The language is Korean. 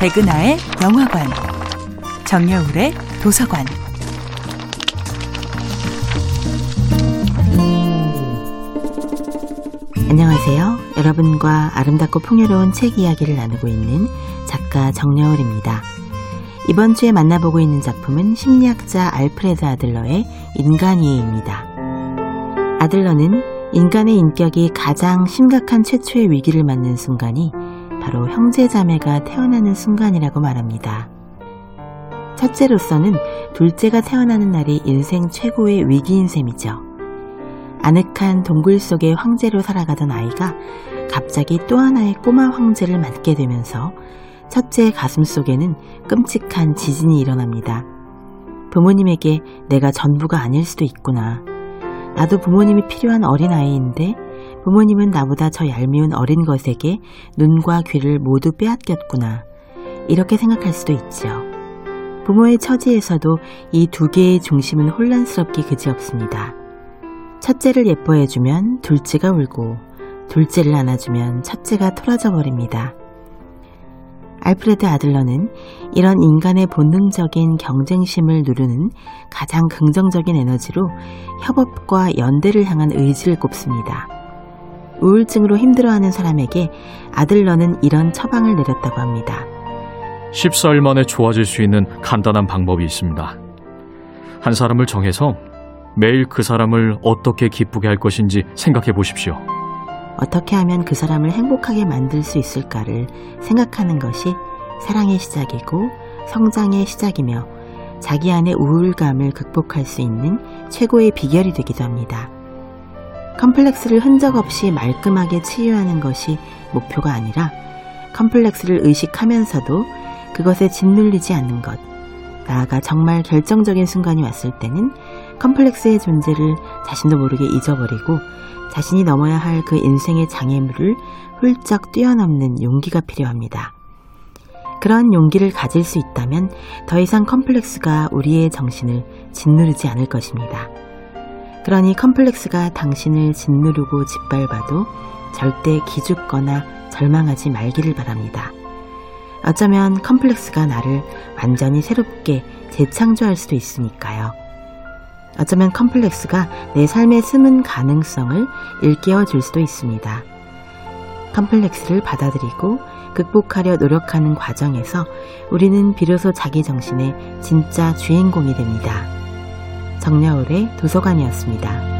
백은하의 영화관, 정여울의 도서관. 안녕하세요. 여러분과 아름답고 풍요로운 책 이야기를 나누고 있는 작가 정여울입니다. 이번 주에 만나보고 있는 작품은 심리학자 알프레드 아들러의 인간이에입니다. 아들러는 인간의 인격이 가장 심각한 최초의 위기를 맞는 순간이 바로 형제자매가 태어나는 순간이라고 말합니다. 첫째로서는 둘째가 태어나는 날이 인생 최고의 위기인 셈이죠. 아늑한 동굴 속의 황제로 살아가던 아이가 갑자기 또 하나의 꼬마 황제를 맞게 되면서 첫째의 가슴 속에는 끔찍한 지진이 일어납니다. 부모님에게 내가 전부가 아닐 수도 있구나. 나도 부모님이 필요한 어린아이인데 부모님은 나보다 저 얄미운 어린 것에게 눈과 귀를 모두 빼앗겼구나. 이렇게 생각할 수도 있지요. 부모의 처지에서도 이 두 개의 중심은 혼란스럽기 그지없습니다. 첫째를 예뻐해주면 둘째가 울고, 둘째를 안아주면 첫째가 토라져 버립니다. 알프레드 아들러는 이런 인간의 본능적인 경쟁심을 누르는 가장 긍정적인 에너지로 협업과 연대를 향한 의지를 꼽습니다. 우울증으로 힘들어하는 사람에게 아들러는 이런 처방을 내렸다고 합니다. 14일 만에 좋아질 수 있는 간단한 방법이 있습니다. 한 사람을 정해서 매일 그 사람을 어떻게 기쁘게 할 것인지 생각해 보십시오. 어떻게 하면 그 사람을 행복하게 만들 수 있을까를 생각하는 것이 사랑의 시작이고 성장의 시작이며 자기 안의 우울감을 극복할 수 있는 최고의 비결이 되기도 합니다. 컴플렉스를 흔적 없이 말끔하게 치유하는 것이 목표가 아니라 컴플렉스를 의식하면서도 그것에 짓눌리지 않는 것. 나아가 정말 결정적인 순간이 왔을 때는 컴플렉스의 존재를 자신도 모르게 잊어버리고 자신이 넘어야 할 그 인생의 장애물을 훌쩍 뛰어넘는 용기가 필요합니다. 그런 용기를 가질 수 있다면 더 이상 컴플렉스가 우리의 정신을 짓누르지 않을 것입니다. 그러니 컴플렉스가 당신을 짓누르고 짓밟아도 절대 기죽거나 절망하지 말기를 바랍니다. 어쩌면 컴플렉스가 나를 완전히 새롭게 재창조할 수도 있으니까요. 어쩌면 컴플렉스가 내 삶의 숨은 가능성을 일깨워 줄 수도 있습니다. 컴플렉스를 받아들이고 극복하려 노력하는 과정에서 우리는 비로소 자기 정신의 진짜 주인공이 됩니다. 정여울의 도서관이었습니다.